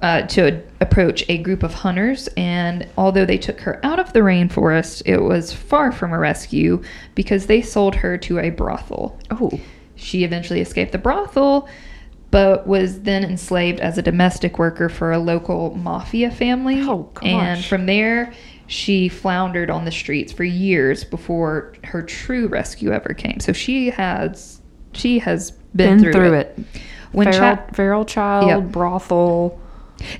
uh, to approach a group of hunters, and although they took her out of the rainforest, it was far from a rescue because they sold her to a brothel. Oh. She eventually escaped the brothel, but was then enslaved as a domestic worker for a local mafia family. Oh, And from there, she floundered on the streets for years before her true rescue ever came. So she has she has been, Been, through, it. When feral, Chap- feral child, Yep. brothel.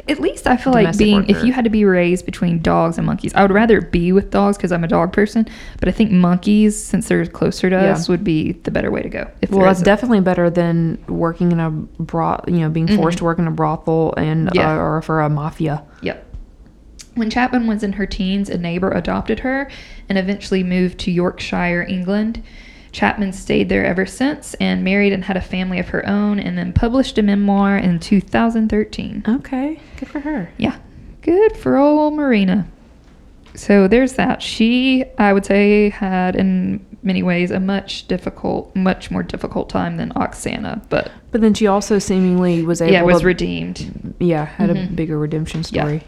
At least I feel like being if you had to be raised between dogs and monkeys, I would rather be with dogs because I'm a dog person. But I think monkeys, since they're closer to Yeah. us, would be the better way to go. Well, that's definitely better than working in a broth. You know, being forced to work in a brothel and Mm-hmm. Yeah. uh, or for a mafia. Yep. When Chapman was in her teens, a neighbor adopted her and eventually moved to Yorkshire, England. Chapman stayed there ever since and married and had a family of her own and then published a memoir in 2013. Okay, good for her. Yeah. Good for old Marina. So there's that. She, I would say, had in many ways a much difficult, much more difficult time than Oksana, but But then she also seemingly was able yeah, was to. redeemed. yeah, had a Mhm. bigger redemption Yeah. story.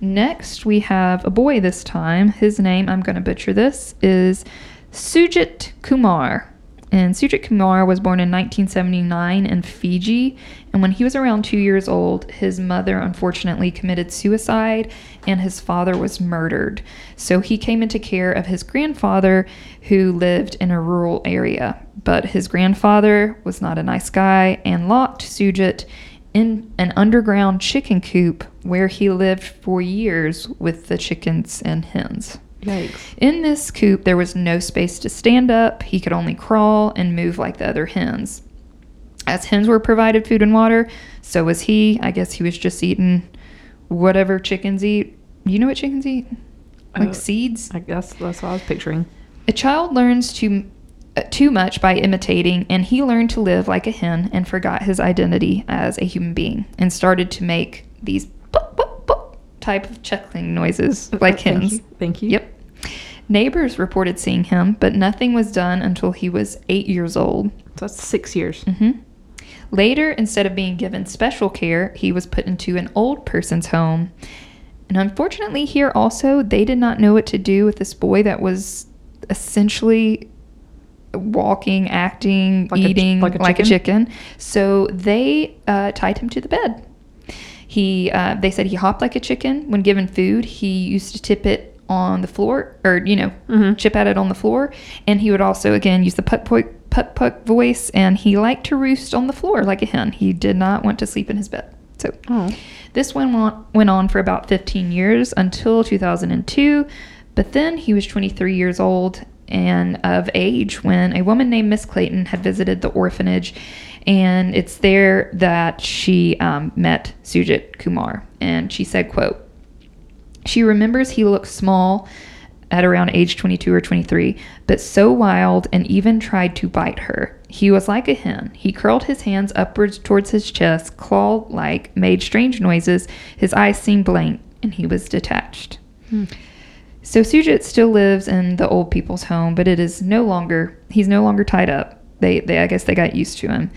Next, we have a boy this time. His name, I'm going to butcher this, is Sujit Kumar. And Sujit Kumar was born in 1979 in Fiji. And when he was around two years old, his mother unfortunately committed suicide and his father was murdered. So he came into care of his grandfather who lived in a rural area. But his grandfather was not a nice guy and locked Sujit in an underground chicken coop where he lived for years with the chickens and hens. Yikes. In this coop, there was no space to stand up. He could only crawl and move like the other hens. As hens were provided food and water, so was he. I guess he was just eating whatever chickens eat. You know what chickens eat? Like Uh, seeds? I guess that's what I was picturing. A child learns to uh, too much by imitating, and he learned to live like a hen and forgot his identity as a human being and started to make these boop, boop, boop type of chuckling noises like Uh, Thank you. Thank you. Yep. Neighbors reported seeing him, but nothing was done until he was eight years old. So that's six years. Mm-hmm. Later, instead of being given special care, he was put into an old person's home. And unfortunately, here also, they did not know what to do with this boy that was essentially walking, acting, Like a eating like a like a chicken? chicken. So they uh, tied him to the bed. He, uh, they said he hopped like a chicken when given food. He used to tip it on the floor, or you know, Mhm. chip at it on the floor, and he would also again use the puck puck puck voice. And he liked to roost on the floor like a hen. He did not want to sleep in his bed. So Oh. this went on, went on for about 15 years until 2002, but then he was 23 years old and of age when a woman named Miss Clayton had visited the orphanage, and it's there that she um, met Sujit Kumar, and she said, "quote She remembers he looked small." At around age 22 or 23, but so wild and even tried to bite her. He was like a hen. He curled his hands upwards towards his chest, claw like, made strange noises. His eyes seemed blank, and he was detached. Hmm. So Sujit still lives in the old people's home, but it is no longer, he's no longer tied up. They, they I guess they got used to him.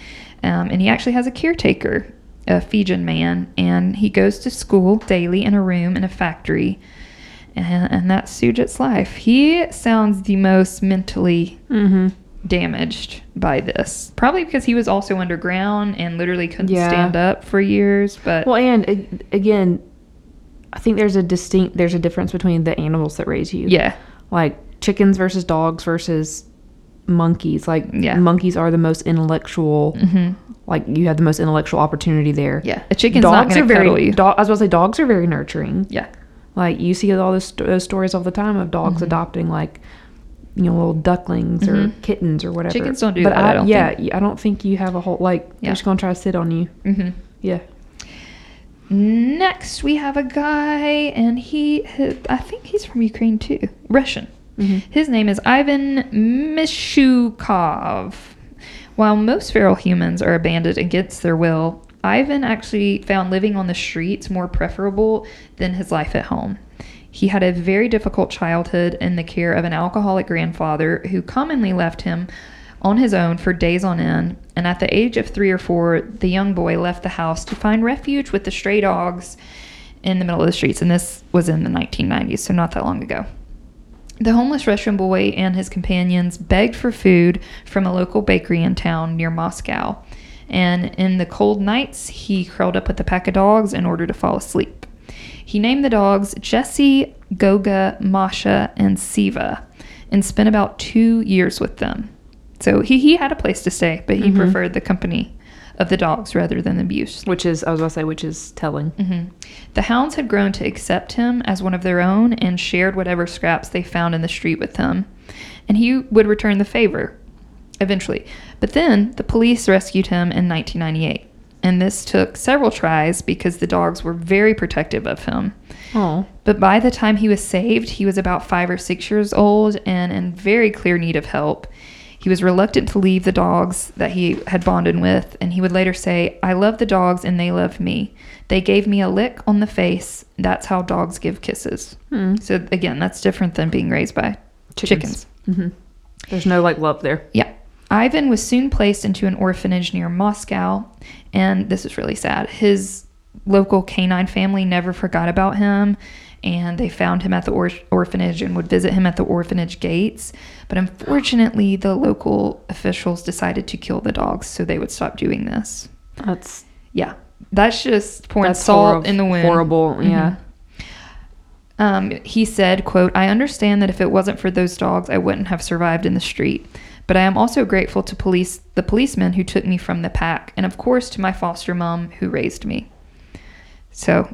Um, and he actually has a caretaker, a Fijian man, and he goes to school daily in a room in a factory. And, and that's Sujit's life. He sounds the most mentally Mm-hmm. damaged by this. Probably because he was also underground and literally couldn't Yeah. stand up for years. But Well, and again, I think there's a distinct there's a difference between the animals that raise you. yeah, Like chickens versus dogs versus monkeys. Like Yeah. monkeys are the most intellectual. hmm Like you have the most intellectual opportunity there. yeah, a chicken's not dogs going are very. cuddle you. Do- I was about to say dogs are very nurturing. yeah, Like you see all those, st- those stories all the time of dogs Mm-hmm. adopting like you know little ducklings or kittens or whatever. Chickens don't do but that, I don't yeah, think. I don't think you have a whole like Yeah. they're just gonna try to sit on you. Mm-hmm. Yeah. Next, we have a guy, and he, I think he's from Ukraine too, Russian. Mhm. His name is Ivan Mishukov. While most feral humans are abandoned against their will, Ivan actually found living on the streets more preferable than his life at home. He had a very difficult childhood in the care of an alcoholic grandfather who commonly left him on his own for days on end. And at the age of three or four, the young boy left the house to find refuge with the stray dogs in the middle of the streets. And this was in the 1990s, so not that long ago. The homeless Russian boy and his companions begged for food from a local bakery in town near Moscow. And in the cold nights, he curled up with a pack of dogs in order to fall asleep. He named the dogs Jesse, Goga, Masha, and Siva and spent about two years with them. So he, he had a place to stay, but he mm-hmm. preferred the company of the dogs rather than the abuse. Which is I was about to say which is telling. hmm The hounds had grown to accept him as one of their own and shared whatever scraps they found in the street with him. And he would return the favor eventually. But then the police rescued him in 1998. And this took several tries because the dogs were very protective of him. Oh. But by the time he was saved, he was about five or six years old and in very clear need of help. He was reluctant to leave the dogs that he had bonded with, and he would later say, I love the dogs and they love me. They gave me a lick on the face. That's how dogs give kisses. Hmm. So, again, that's different than being raised by chickens. hmm There's no like love there. Yeah. Ivan was soon placed into an orphanage near Moscow, and this is really sad. His local canine family never forgot about him, and they found him at the or- orphanage and would visit him at the orphanage gates. But unfortunately, the local officials decided to kill the dogs so they would stop doing this. That's Yeah. That's just pouring that's salt in the wind. Horrible. Yeah. Um, he said, quote, I understand that if it wasn't for those dogs, I wouldn't have survived in the street. But I am also grateful to police the policemen who took me from the pack, and of course to my foster mom who raised me. So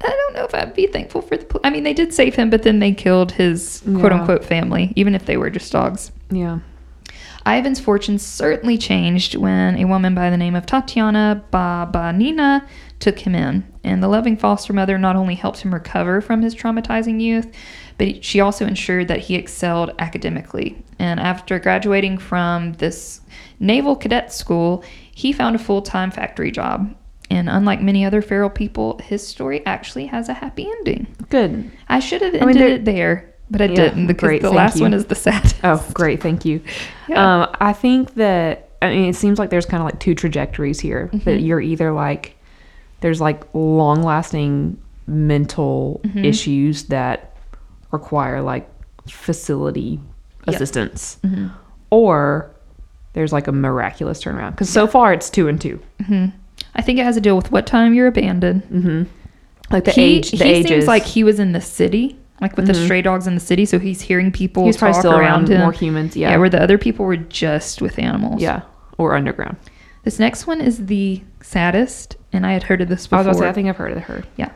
I don't know if I'd be thankful for the. Pol- I mean, they did save him, but then they killed his quote unquote family, even if they were just dogs. Yeah. Ivan's fortune certainly changed when a woman by the name of Tatiana Babanina took him in. And the loving foster mother not only helped him recover from his traumatizing youth, but she also ensured that he excelled academically. And after graduating from this naval cadet school, he found a full time factory job. And unlike many other feral people, his story actually has a happy ending. Good. I should have mean, ended there- it there, but I Yeah, didn't because great, the last you. one is the saddest. Oh, great. Thank you. Yeah. Um, I think that I mean it seems like there's kind of like two trajectories here. Mm-hmm. That you're either like there's like long lasting mental Mm-hmm. issues that require like facility Yep. assistance, Mm-hmm. or there's like a miraculous turnaround. Because so far it's two and two. I think it has to deal with what time you're abandoned. Mm-hmm. Like the he, age, the he ages. seems like he was in the city, like with the stray dogs in the city, so he's hearing people he's probably talk still around him. more humans. Yeah. yeah, where the other people were just with animals. yeah. Or underground. This next one is the saddest, and I had heard of this I before. was about to say I think I've heard of her. Yeah.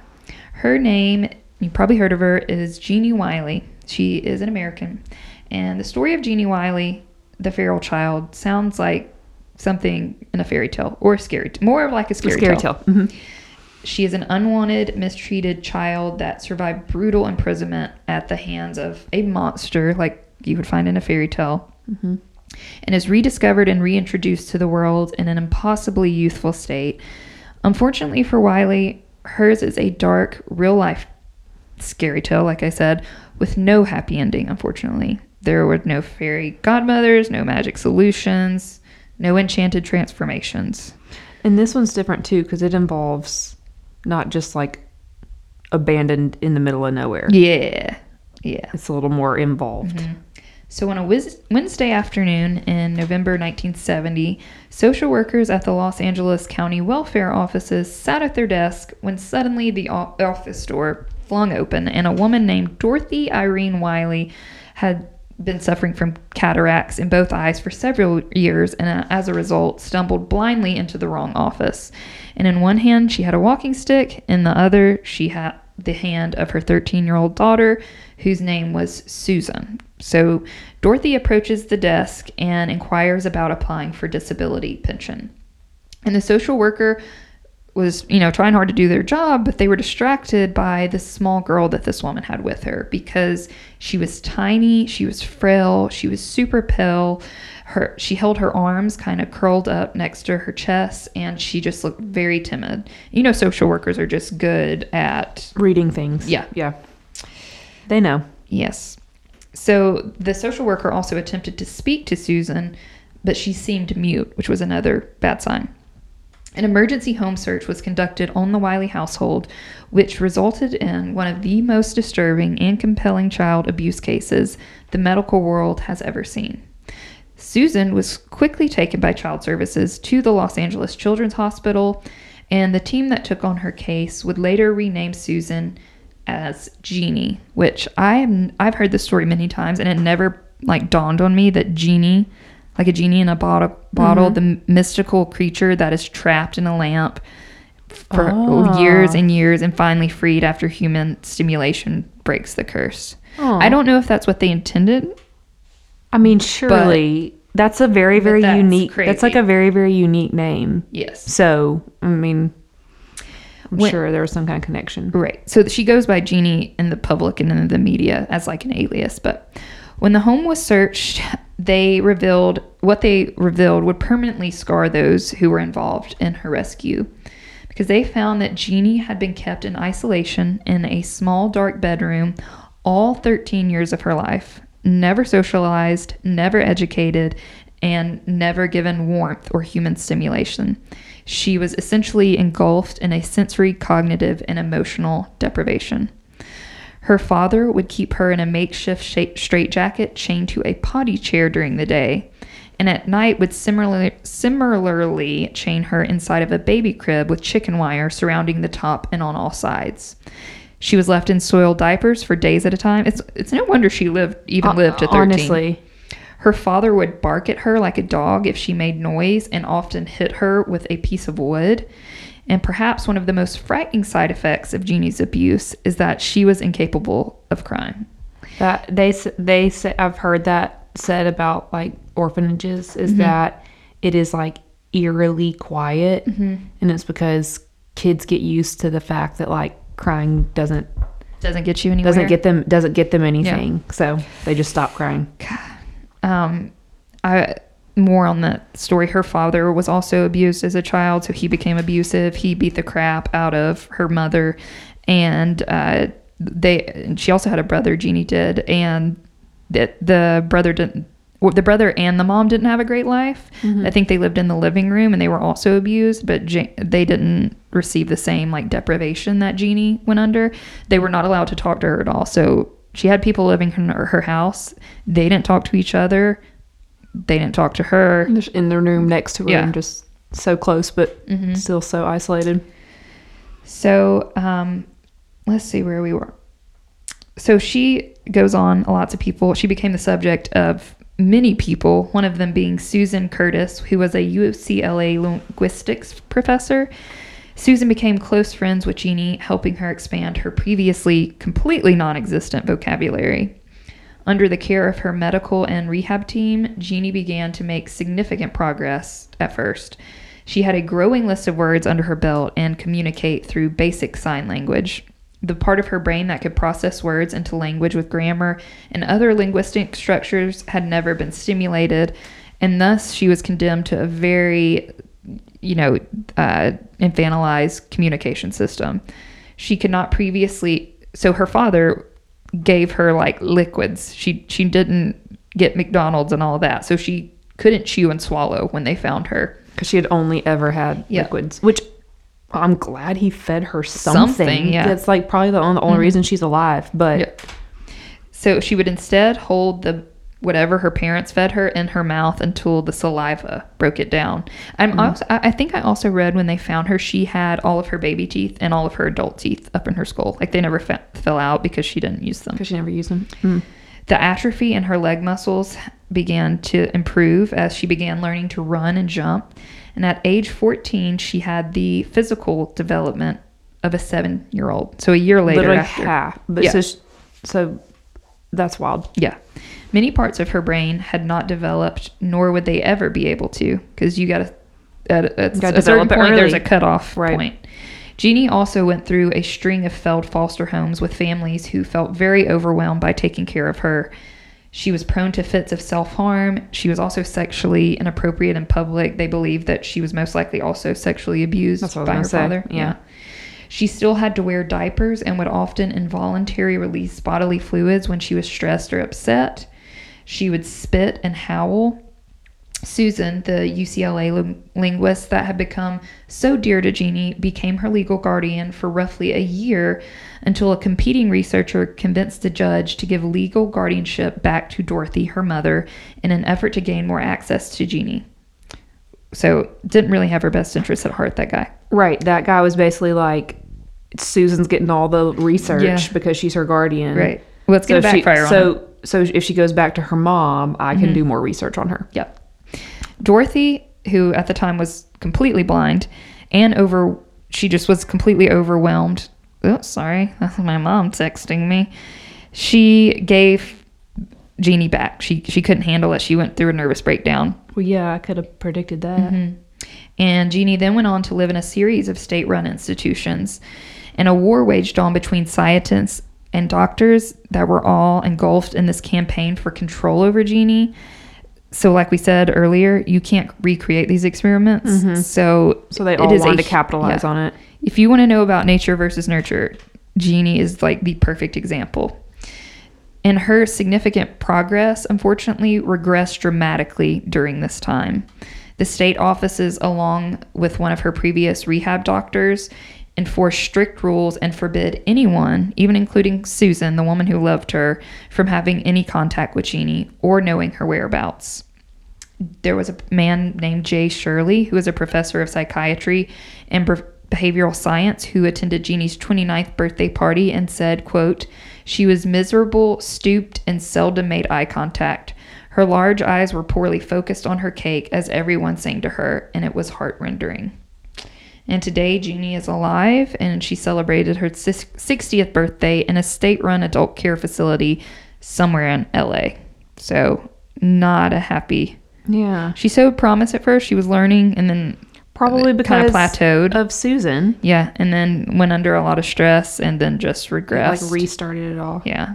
Her name, you probably heard of her, is Genie Wiley. She is an American. And the story of Genie Wiley, the feral child, sounds like something in a fairy tale or a scary, more like a scary, A scary, tale. tale. Mhm. She is an unwanted, mistreated child that survived brutal imprisonment at the hands of a monster like you would find in a fairy tale. And is rediscovered and reintroduced to the world in an impossibly youthful state. Unfortunately for Wiley, hers is a dark, real life scary tale, like I said, with no happy ending, unfortunately. There were no fairy godmothers, no magic solutions, no enchanted transformations. And this one's different too because it involves not just like abandoned in the middle of nowhere. Yeah. Yeah. It's a little more involved. Mm-hmm. So, on a Wednesday afternoon in November 1970, social workers at the Los Angeles County Welfare offices sat at their desk when suddenly the o- office door flung open and a woman named Dorothy Irene Wiley had been suffering from cataracts in both eyes for several years and uh, as a result stumbled blindly into the wrong office. And in one hand she had a walking stick, in the other she had the hand of her 13 year old daughter, whose name was Susan. So Dorothy approaches the desk and inquires about applying for disability pension. And the social worker was, you know, trying hard to do their job, but they were distracted by this small girl that this woman had with her because she was tiny, she was frail, she was super pale. Her she held her arms kind of curled up next to her chest and she just looked very timid. You know social workers are just good at Reading things. Yeah. Yeah. They know. Yes. So the social worker also attempted to speak to Susan, but she seemed mute, which was another bad sign. An emergency home search was conducted on the Wiley household, which resulted in one of the most disturbing and compelling child abuse cases the medical world has ever seen. Susan was quickly taken by Child Services to the Los Angeles Children's Hospital, and the team that took on her case would later rename Susan as Genie, which I am, I've heard this story many times, and it never like dawned on me that Genie, like a genie in a bottle, bottle, the mystical creature that is trapped in a lamp for Ah. years and years and finally freed after human stimulation breaks the curse. Aw. I don't know if that's what they intended. I mean, surely that's a very, very that's unique. That's like a very, very unique name. Yes. So, I mean, I'm When- sure there was some kind of connection. Right. So she goes by Genie in the public and in the media as like an alias. But when the home was searched, they revealed what they revealed would permanently scar those who were involved in her rescue. Because they found that Genie had been kept in isolation in a small dark bedroom all 13 years of her life, never socialized, never educated, and never given warmth or human stimulation. She was essentially engulfed in a sensory, cognitive, and emotional deprivation. Her father would keep her in a makeshift sha- straitjacket chained to a potty chair during the day, and at night would similarly, similarly chain her inside of a baby crib with chicken wire surrounding the top and on all sides. She was left in soiled diapers for days at a time. It's it's no wonder she lived even lived to uh, 13. Honestly, Her father would bark at her like a dog if she made noise and often hit her with a piece of wood. And perhaps one of the most frightening side effects of Genie's abuse is that she was incapable of crime. that they they say, I've heard that said about like orphanages Mm-hmm. is that it is like eerily quiet, Mm-hmm. and it's because kids get used to the fact that like crying doesn't Doesn't get you anywhere. doesn't get them doesn't get them anything, so they just stop crying. um, I more on that story. Her father was also abused as a child, so he became abusive. He beat the crap out of her mother, and uh, they. She also had a brother. Genie did, and that the brother didn't. The brother and the mom didn't have a great life. I think they lived in the living room and they were also abused, but they didn't receive the same like deprivation that Genie went under. They were not allowed to talk to her at all. So she had people living in her, her house. They didn't talk to each other. They didn't talk to her. Just in the room next to her, Yeah. Mm-hmm. and just so close, but still so isolated. So um, let's see where we were. So she goes on lots of people. She became the subject of many people, one of them being Susan Curtiss, who was a UCLA linguistics professor. Susan became close friends with Genie, helping her expand her previously completely non existent vocabulary. Under the care of her medical and rehab team, Genie began to make significant progress at first. She had a growing list of words under her belt and communicate through basic sign language. The part of her brain that could process words into language with grammar and other linguistic structures had never been stimulated, and thus she was condemned to a very, you know, uh, infantilized communication system. She could not previously. So her father gave her like liquids. She she didn't get McDonald's and all that, so she couldn't chew and swallow when they found her. because she had only ever had Yeah. liquids, which I'm glad he fed her something. Something, yeah. That's like probably the only, the only mm-hmm. reason she's alive. But. So she would instead hold the whatever her parents fed her in her mouth until the saliva broke it down. I'm also, I think I also read when they found her, she had all of her baby teeth and all of her adult teeth up in her skull. Like they never fe- fell out because she didn't use them. because she never used them. Mm. The atrophy in her leg muscles began to improve as she began learning to run and jump. And at age 14, she had the physical development of a seven year old. So a year later Literally after. half. But Yeah. so, sh- so that's wild. Yeah. Many parts of her brain had not developed, nor would they ever be able to, because you got to, at, at Gotta a certain point, there's a cutoff Right. point. Genie also went through a string of failed foster homes with families who felt very overwhelmed by taking care of her. She was prone to fits of self harm. She was also sexually inappropriate in public. They believed that she was most likely also sexually abused That's what I was by her say. father. Yeah. She still had to wear diapers and would often involuntarily release bodily fluids when she was stressed or upset. She would spit and howl. Susan, the UCLA linguist that had become so dear to Genie, became her legal guardian for roughly a year until a competing researcher convinced the judge to give legal guardianship back to Dorothy, her mother, in an effort to gain more access to Genie. So, didn't really have her best interests at heart, that guy. Right. That guy was basically like, Susan's getting all the research Yeah. because she's her guardian. Right. Well, it's So to if she, backfire on him. so so if she goes back to her mom, I Mm-hmm. can do more research on her. Yep. Dorothy, who at the time was completely blind and over, she just was completely overwhelmed. Oh, sorry. That's my mom texting me. She gave Genie back. She she couldn't handle it. She went through a nervous breakdown. Well, yeah, I could have predicted that. Mm-hmm. And Genie then went on to live in a series of state run institutions. And a war waged on between scientists and doctors that were all engulfed in this campaign for control over Genie. So, like we said earlier, you can't recreate these experiments. So, Mm-hmm. So they all a wanted to capitalize yeah. on it. If you want to know about nature versus nurture, Genie is like the perfect example. And her significant progress, unfortunately, regressed dramatically during this time. The state offices, along with one of her previous rehab doctors, enforced strict rules and forbid anyone, even including Susan, the woman who loved her, from having any contact with Genie or knowing her whereabouts there was a man named Jay Shurley, who was a professor of psychiatry and behavioral science, who attended Genie's 29th birthday party and said, quote, she was miserable, stooped, and seldom made eye contact. Her large eyes were poorly focused on her cake as everyone sang to her, and it was heart-rending. And today, Genie is alive, and she celebrated her 60th birthday in a state-run adult care facility somewhere in LA. So, not a happy Yeah. she showed promise at first. She was learning, and then Probably kind because of plateaued. of Susan. yeah, and then went under a lot of stress, and then just regressed. Like restarted it all. yeah.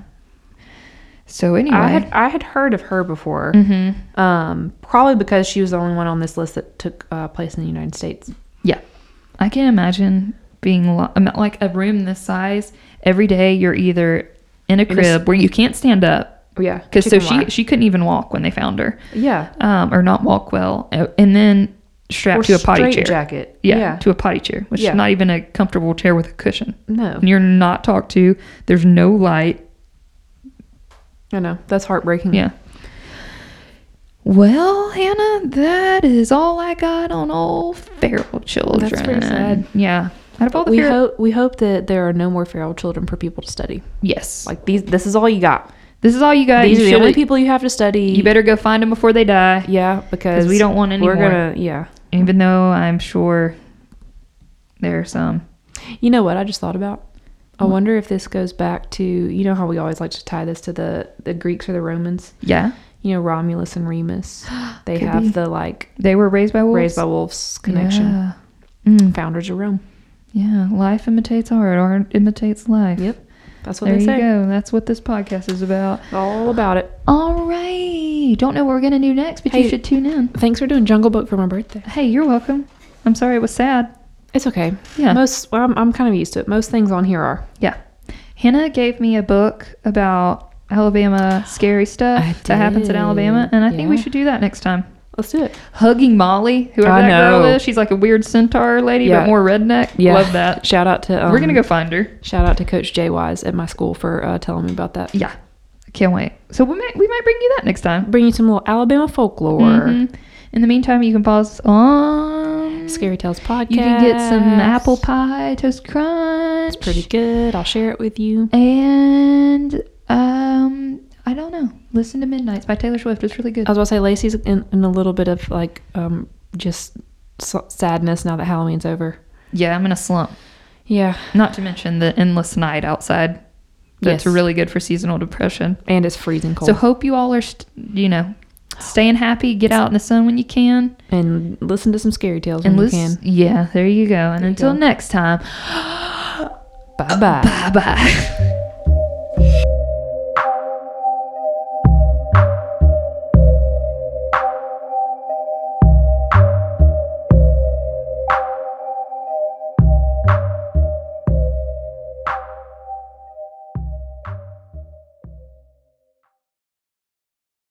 So anyway, I had I had heard of her before. Mm-hmm. Um, probably because she was the only one on this list that took uh, place in the United States. yeah, I can imagine being lo- like a room this size. Every day, you're either in a In crib where you can't stand up yeah, because so she she couldn't even walk when they found her, yeah, um, or not walk well, uh, and then strapped or to a potty chair. jacket. Yeah, yeah, to a potty chair, which Yeah. is not even a comfortable chair with a cushion. no, and you're not talked to. There's no light. I know that's heartbreaking. Yeah. Well, Hannah, that is all I got on all feral children. That's pretty sad. Yeah. Out of all the we feral, hope we hope that there are no more feral children for people to study. yes. Like these, this is all you got. this is all you got. These you are the only people you have to study. You better go find them before they die. yeah, because we don't want any We're more. gonna, yeah. Even though I'm sure there are some. You know what I just thought about? I wonder if this goes back to you know how we always like to tie this to the the Greeks or the Romans. Yeah. You know Romulus and Remus. They have be. the like They were raised by wolves. raised by wolves connection. Yeah. Mm, Founders of Rome. yeah. Life imitates art. Art imitates life. Yep, that's what There they you say. go. That's what this podcast is about. All about it. All right. Don't know what we're gonna do next, but you should tune in. Thanks for doing Jungle Book for my birthday. Hey, you're welcome. I'm sorry it was sad. It's okay. Yeah. Most well, I'm, I'm kind of used to it. Most things on here are. Yeah. Hannah gave me a book about Alabama scary stuff that happens in. Alabama, and I think we should do that next time. Let's do it. Hugging Molly, whoever I that girl is, she's like a weird centaur lady, Yeah. but more redneck. Yeah. Love that. Shout out to. Um, We're gonna go find her. Shout out to Coach Jay Wise at my school for uh, telling me about that. Yeah, I can't wait. So we might we might bring you that next time. Bring you some little Alabama folklore. Mhm. In the meantime, you can pause on Scary Tales podcast. You can get some apple pie, toast crunch. It's pretty good. I'll share it with you. And um, I don't know. Listen to Midnights by Taylor Swift. It's really good. I was about to say Lacey's in, in a little bit of like um just sadness now that Halloween's over. yeah, I'm in a slump. Yeah. Not to mention the endless night outside. That's Yes. really good for seasonal depression. And it's freezing cold. So hope you all are, st- you know, staying happy. Get out in the sun when you can, and listen to some scary tales and when you can. Yeah, there you go. And until next time, Bye bye. bye bye.